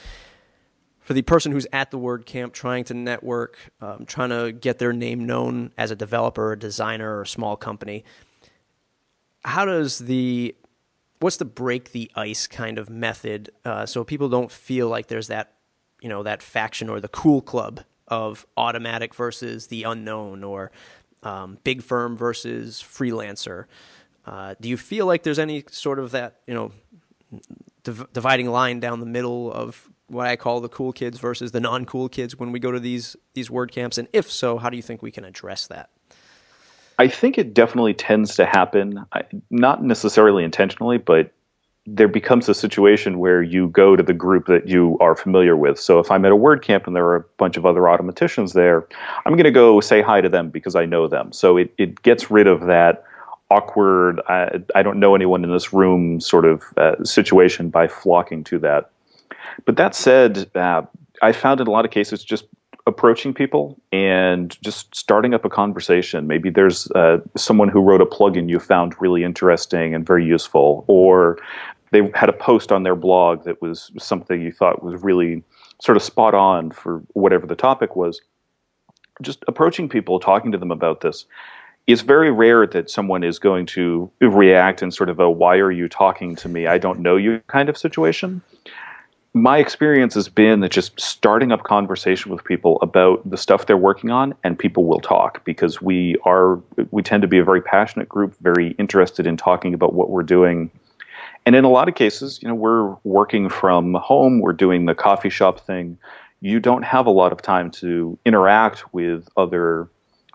for the person who's at the WordCamp trying to network, um, trying to get their name known as a developer, a designer, or a small company, how does the what's the break the ice kind of method uh, so people don't feel like there's that you know that faction or the cool club of Automattic versus the unknown or um, big firm versus freelancer? Uh, do you feel like there's any sort of that you know div- dividing line down the middle of what I call the cool kids versus the non-cool kids when we go to these these word camps? And if so, how do you think we can address that? I think it definitely tends to happen, not necessarily intentionally, but there becomes a situation where you go to the group that you are familiar with. So if I'm at a word camp and there are a bunch of other Automatticians there, I'm going to go say hi to them because I know them. So it, it gets rid of that awkward, I, I don't know anyone in this room sort of uh, situation by flocking to that. But that said, uh, I found in a lot of cases just approaching people and just starting up a conversation. Maybe there's uh, someone who wrote a plugin you found really interesting and very useful, or they had a post on their blog that was something you thought was really sort of spot on for whatever the topic was. Just approaching people, talking to them about this. It's very rare that someone is going to react in sort of a "Why are you talking to me? I don't know you" kind of situation my experience has been that just starting up conversation with people about the stuff they're working on and people will talk because we are we tend to be a very passionate group very interested in talking about what we're doing. And in a lot of cases you know we're working from home we're doing the coffee shop thing. You don't have a lot of time to interact with other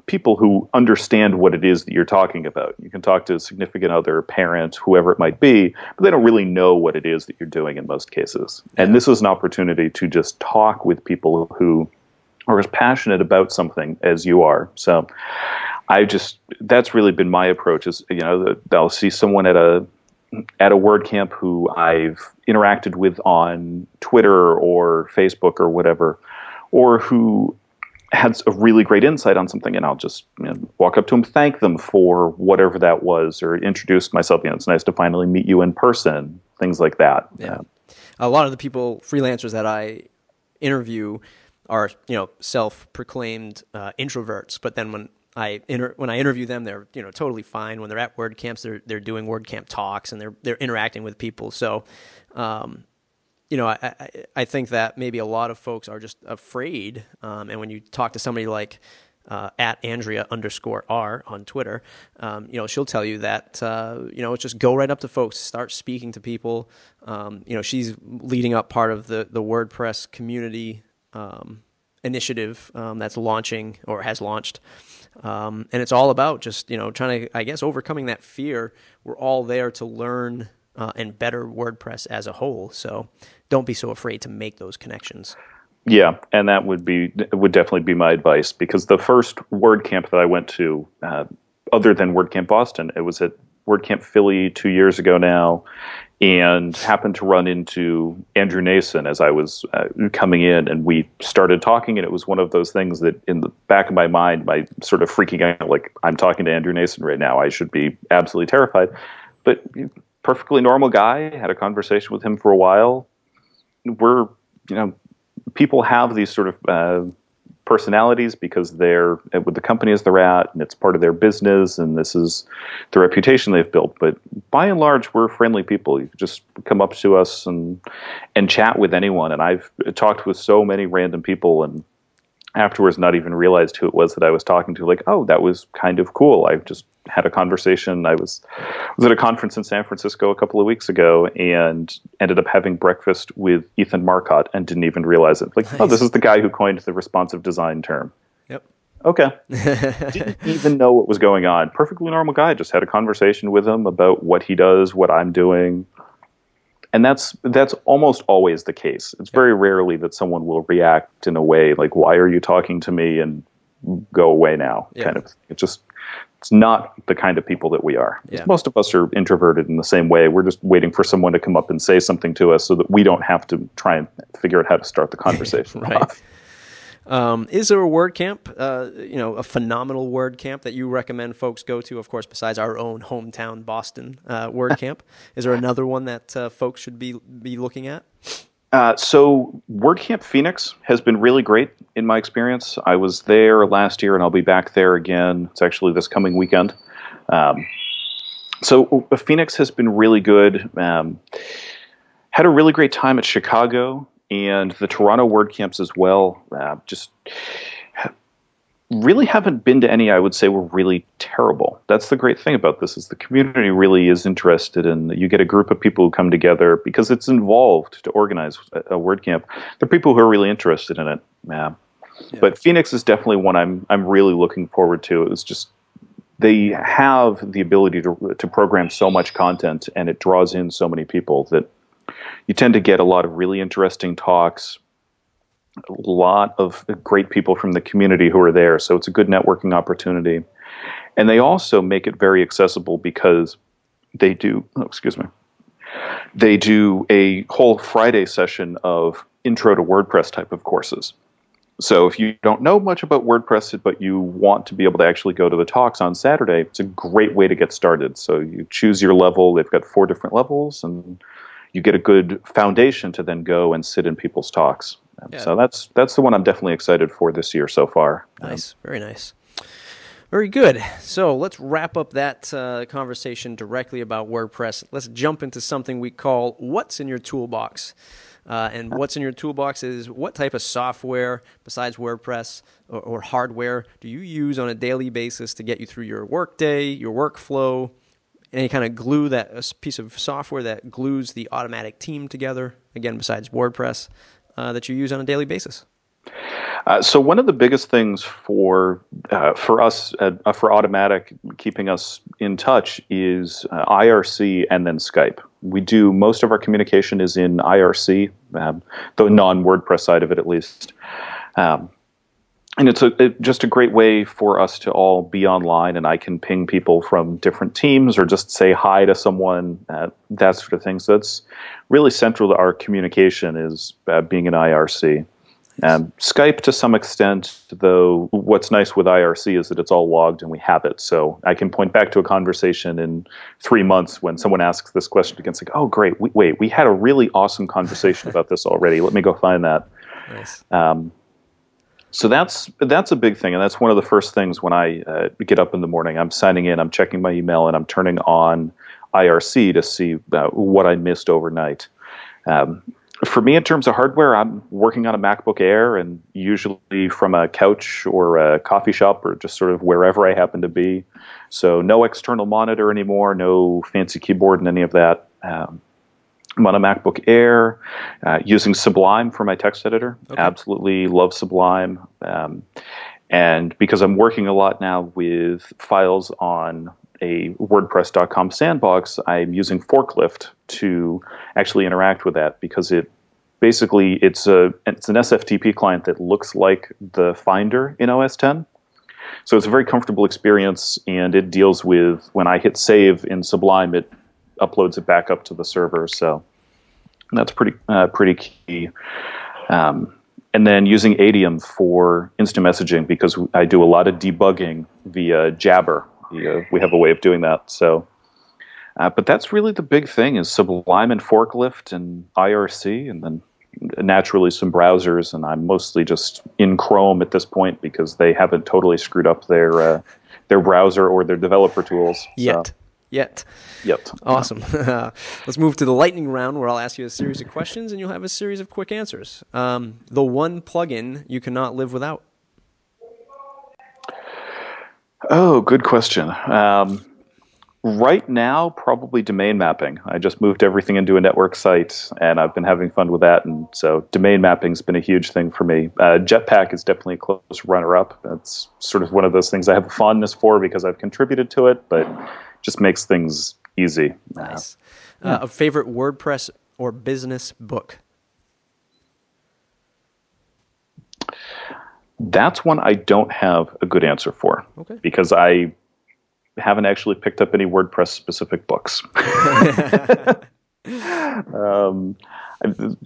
people who understand what it is that you're talking about. You can talk to a significant other, parent, whoever it might be, but they don't really know what it is that you're doing in most cases. And this is an opportunity to just talk with people who are as passionate about something as you are. So I just that's really been my approach is you know I'll see someone at a at a WordCamp who I've interacted with on Twitter or Facebook or whatever, or who had a really great insight on something, and I'll just you know, walk up to them, thank them for whatever that was, or introduce myself. You know, it's nice to finally meet you in person. Things like that. Yeah, a lot of the people freelancers that I interview are you know self-proclaimed uh, introverts, but then when I inter- when I interview them, they're you know totally fine. When they're at WordCamps, they're they're doing WordCamp talks and they're they're interacting with people. So. Um, you know, I, I, I think that maybe a lot of folks are just afraid. Um, and when you talk to somebody like uh, at Andrea underscore R on Twitter, um, you know, she'll tell you that, uh, you know, it's just go right up to folks, start speaking to people. Um, you know, she's leading up part of the, the WordPress community um, initiative um, that's launching or has launched. Um, and it's all about just, you know, trying to, I guess, overcoming that fear. We're all there to learn uh, and better WordPress as a whole. So don't be so afraid to make those connections. Yeah, and that would be would definitely be my advice because the first WordCamp that I went to, uh, other than WordCamp Boston, it was at WordCamp Philly two years ago now, and happened to run into Andrew Nacin as I was uh, coming in, and we started talking, and it was one of those things that in the back of my mind, my sort of freaking out, like I'm talking to Andrew Nacin right now, I should be absolutely terrified, but perfectly normal guy. Had a conversation with him for a while. We're you know people have these sort of uh, personalities because they're uh, with the companies they're at, and it's part of their business, and this is the reputation they've built. But by and large, we're friendly people. You just come up to us and and chat with anyone. And I've talked with so many random people, and afterwards, not even realized who it was that I was talking to. Like, oh, that was kind of cool. I just had a conversation. I was was at a conference in San Francisco a couple of weeks ago and ended up having breakfast with Ethan Marcotte and didn't even realize it. Like, nice. oh, this is the guy who coined the responsive design term. Yep. Okay. didn't even know what was going on. Perfectly normal guy. Just had a conversation with him about what he does, what I'm doing. And that's that's almost always the case. It's very rarely that someone will react in a way like, "Why are you talking to me?" and go away now. Yeah. Kind of. It just it's not the kind of people that we are. Yeah. Most of us are introverted in the same way. We're just waiting for someone to come up and say something to us so that we don't have to try and figure out how to start the conversation. right. Um, is there a WordCamp, uh, you know, a phenomenal WordCamp that you recommend folks go to? Of course, besides our own hometown Boston uh, WordCamp, is there another one that uh, folks should be be looking at? Uh, so WordCamp Phoenix has been really great in my experience. I was there last year, and I'll be back there again. It's actually this coming weekend. Um, so Phoenix has been really good. Um, had a really great time at Chicago and the Toronto WordCamps as well. Uh, just really haven't been to any I would say were really terrible. That's the great thing about this is the community really is interested in you get a group of people who come together because it's involved to organize a, a WordCamp. There are people who are really interested in it. Yeah. yeah. But Phoenix is definitely one I'm I'm really looking forward to. It was just they have the ability to to program so much content and it draws in so many people that you tend to get a lot of really interesting talks a lot of great people from the community who are there. So it's a good networking opportunity. And they also make it very accessible because they do, oh, excuse me, they do a whole Friday session of intro to WordPress type of courses. So if you don't know much about WordPress, but you want to be able to actually go to the talks on Saturday, it's a great way to get started. So you choose your level. They've got four different levels, and you get a good foundation to then go and sit in people's talks. Yeah. So that's that's the one I'm definitely excited for this year so far. Nice, um, very nice. Very good. So let's wrap up that uh, conversation directly about WordPress. Let's jump into something we call "What's in your toolbox." Uh, and what's in your toolbox is what type of software besides WordPress or, or, hardware do you use on a daily basis to get you through your workday, your workflow, any kind of glue that a piece of software that glues the Automattic team together. Again, besides WordPress, uh, that you use on a daily basis? Uh, so one of the biggest things for uh, for us uh, for Automattic keeping us in touch is uh, IRC and then Skype. We do most of our communication is in IRC, um, the non WordPress side of it at least. Um, and it's a, it, just a great way for us to all be online and i can ping people from different teams or just say hi to someone uh, that sort of thing. So that's really central to our communication is uh, being an irc um, skype to some extent though what's nice with irc is that it's all logged and we have it. So i can point back to a conversation in three months when someone asks this question again. It's like oh great. We, wait we had a really awesome conversation about this already. Let me go find that. Nice. Um, so that's that's a big thing, and that's one of the first things when I uh, get up in the morning. I'm signing in, I'm checking my email, and I'm turning on IRC to see uh, what I missed overnight. Um, for me, in terms of hardware, I'm working on a MacBook Air, and usually from a couch or a coffee shop or just sort of wherever I happen to be. So no external monitor anymore, no fancy keyboard and any of that. Um, I'm on a MacBook Air uh, using Sublime for my text editor. Okay. Absolutely love Sublime. Um, and because I'm working a lot now with files on a WordPress.com sandbox, I'm using Forklift to actually interact with that because it basically it's a it's an SFTP client that looks like the Finder in OS 10. So it's a very comfortable experience, and it deals with when I hit save in Sublime, it uploads it back up to the server. So that's pretty uh, pretty key. Um, and then using Adium for instant messaging because I do a lot of debugging via Jabber. we have a way of doing that. So, uh, but that's really the big thing is Sublime and Forklift and IRC, and then naturally some browsers. And I'm mostly just in Chrome at this point because they haven't totally screwed up their uh, their browser or their developer tools. Yet. So yet. Yep. Awesome. Let's move to the lightning round where I'll ask you a series of questions and you'll have a series of quick answers. Um, the one plugin you cannot live without. Oh, good question. Um, right now, probably domain mapping. I just moved everything into a network site, and I've been having fun with that. And so, domain mapping's been a huge thing for me. Uh, Jetpack is definitely a close runner-up. That's sort of one of those things I have a fondness for because I've contributed to it, but just makes things easy. Nice. Uh, a favorite WordPress or business book? That's one I don't have a good answer for. Okay. Because I haven't actually picked up any WordPress specific books. um,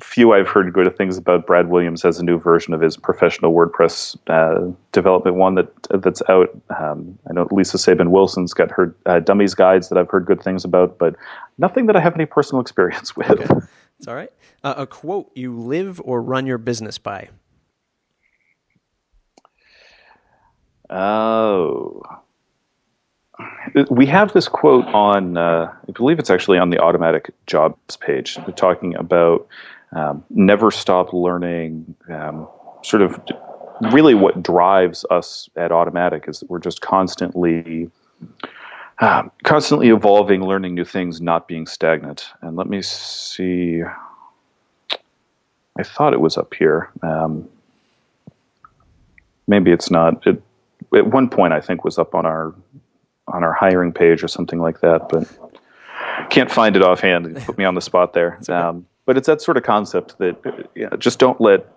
few I've heard good things about. Brad Williams has a new version of his professional WordPress uh, development one that that's out. Um, I know Lisa Sabin Wilson's got her uh, dummies guides that I've heard good things about, but nothing that I have any personal experience with. Okay. It's all right. Uh, a quote you live or run your business by. Oh we have this quote on, uh, I believe it's actually on the Automattic jobs page, talking about um, never stop learning. Um, sort of, really, what drives us at Automattic is that we're just constantly, um, constantly evolving, learning new things, not being stagnant. And let me see. I thought it was up here. Um, maybe it's not. It, at one point, I think was up on our on our hiring page or something like that, but can't find it offhand. Put me on the spot there. Um, but it's that sort of concept that you know, just don't let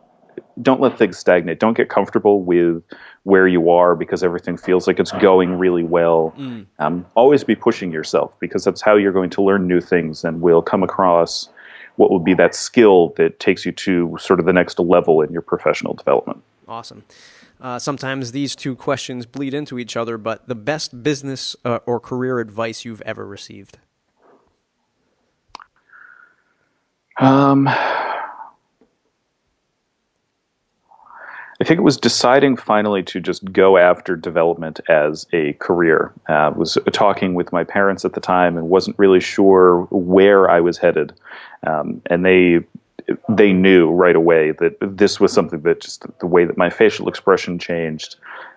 don't let things stagnate. Don't get comfortable with where you are because everything feels like it's going really well. Mm. Um, always be pushing yourself because that's how you're going to learn new things and will come across what will be that skill that takes you to sort of the next level in your professional development. Awesome. Uh, sometimes these two questions bleed into each other, but the best business uh, or career advice you've ever received? Um, I think it was deciding finally to just go after development as a career. Uh, I was talking with my parents at the time and wasn't really sure where I was headed. Um, and they they knew right away that this was something that just the way that my facial expression changed.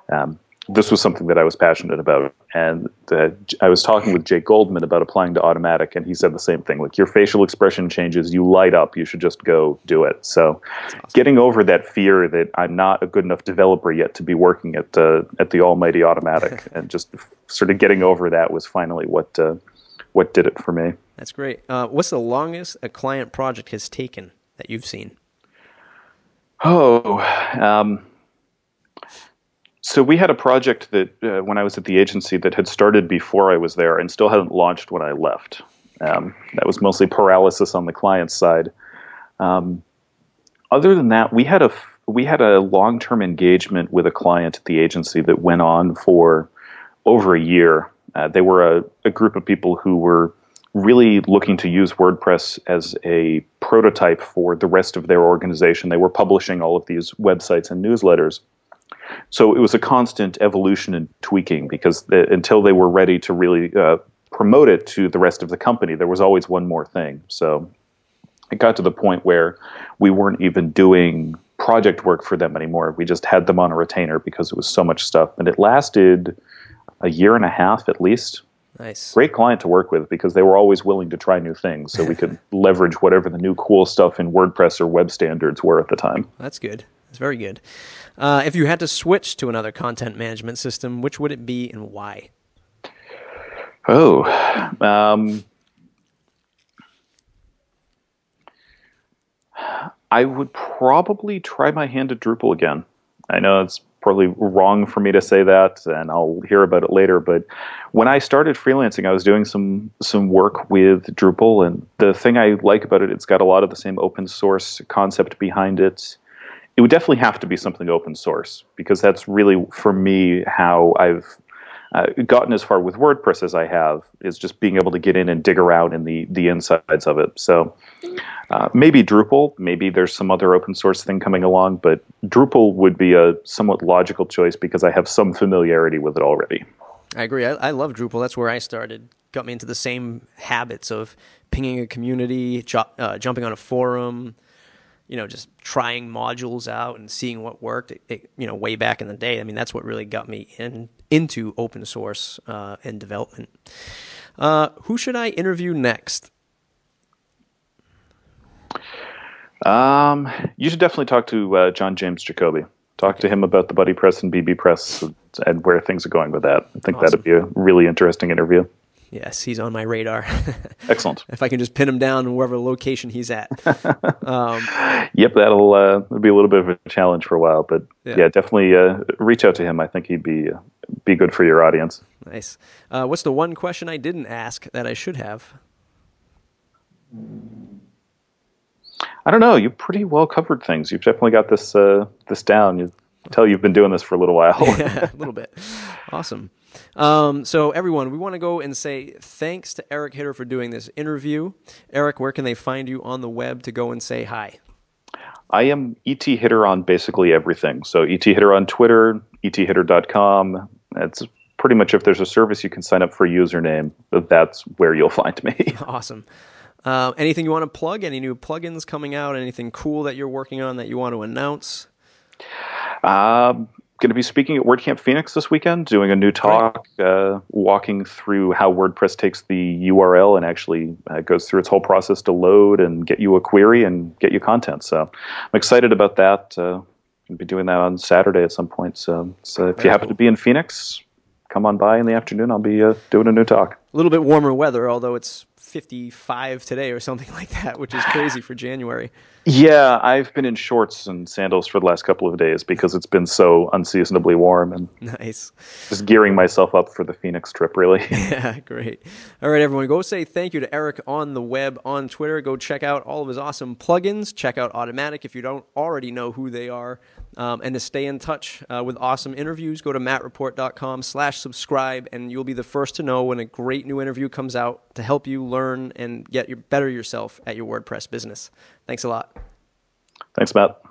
Um, this was something that I was passionate about, and uh, I was talking with Jake Goldman about applying to Automattic, and he said the same thing. Like your facial expression changes, you light up. You should just go do it. So, awesome. getting over that fear that I'm not a good enough developer yet to be working at uh, at the almighty Automattic, and just sort of getting over that was finally what uh, what did it for me. That's great. Uh, what's the longest a client project has taken? That you've seen? Oh, um, so we had a project that uh, when I was at the agency that had started before I was there and still hadn't launched when I left. Um, that was mostly paralysis on the client side. Um, other than that, we had a we had a long term engagement with a client at the agency that went on for over a year. Uh, they were a, a group of people who were really looking to use WordPress as a prototype for the rest of their organization. They were publishing all of these websites and newsletters. So it was a constant evolution and tweaking because the, until they were ready to really uh, promote it to the rest of the company, there was always one more thing. So it got to the point where we weren't even doing project work for them anymore. We just had them on a retainer because it was so much stuff. And it lasted a year and a half at least. Nice. Great client to work with because they were always willing to try new things. So we could leverage whatever the new cool stuff in WordPress or web standards were at the time. That's good. That's very good. Uh, if you had to switch to another content management system, which would it be and why? Oh, um, I would probably try my hand at Drupal again. I know it's probably wrong for me to say that, and I'll hear about it later. But when I started freelancing, I was doing some some work with Drupal, and the thing I like about it, it's got a lot of the same open source concept behind it. It would definitely have to be something open source because that's really for me how I've uh, gotten as far with WordPress as I have is just being able to get in and dig around in the the insides of it. So uh, maybe Drupal, maybe there's some other open source thing coming along, but Drupal would be a somewhat logical choice because I have some familiarity with it already. I agree. I, I love Drupal. That's where I started. Got me into the same habits of pinging a community, ju- uh, jumping on a forum, you know, just trying modules out and seeing what worked. It, it, you know, way back in the day. I mean, that's what really got me in into open source uh, and development. Uh, who should I interview next? Um, you should definitely talk to uh, John James Jacoby. Talk to him about the BuddyPress and bbPress and where things are going with that. I think awesome. that'd be a really interesting interview. Yes, he's on my radar. Excellent. If I can just pin him down wherever location he's at. Um, yep, that'll uh, be a little bit of a challenge for a while, but yeah, yeah definitely uh, reach out to him. I think he'd be uh, be good for your audience. Nice. Uh, what's the one question I didn't ask that I should have? I don't know. You pretty well covered things. You've definitely got this uh, this down. You tell you've been doing this for a little while. yeah, a little bit. Awesome. Um, so, everyone, we want to go and say thanks to Erick Hitter for doing this interview. Erick, where can they find you on the web to go and say hi? I am ET Hitter on basically everything. So, ET Hitter on Twitter, ethitter.com. It's pretty much if there's a service you can sign up for a username, that's where you'll find me. awesome. Uh, anything you want to plug? Any new plugins coming out? Anything cool that you're working on that you want to announce? Um, going to be speaking at WordCamp Phoenix this weekend, doing a new talk, uh, walking through how WordPress takes the URL and actually uh, goes through its whole process to load and get you a query and get you content. So I'm excited about that. Uh, I'll be doing that on Saturday at some point. So, so if you happen to be in Phoenix, come on by in the afternoon. I'll be uh, doing a new talk. A little bit warmer weather, although it's 55 today or something like that, which is crazy for January. Yeah, I've been in shorts and sandals for the last couple of days because it's been so unseasonably warm and nice. Just gearing myself up for the Phoenix trip, really. yeah, great. All right, everyone, go say thank you to Erick on the web on Twitter. Go check out all of his awesome plugins. Check out Automattic if you don't already know who they are. Um, and to stay in touch uh, with awesome interviews, go to mattreport.com slash subscribe, and you'll be the first to know when a great new interview comes out to help you learn and get your, better yourself at your WordPress business. Thanks a lot. Thanks, Matt.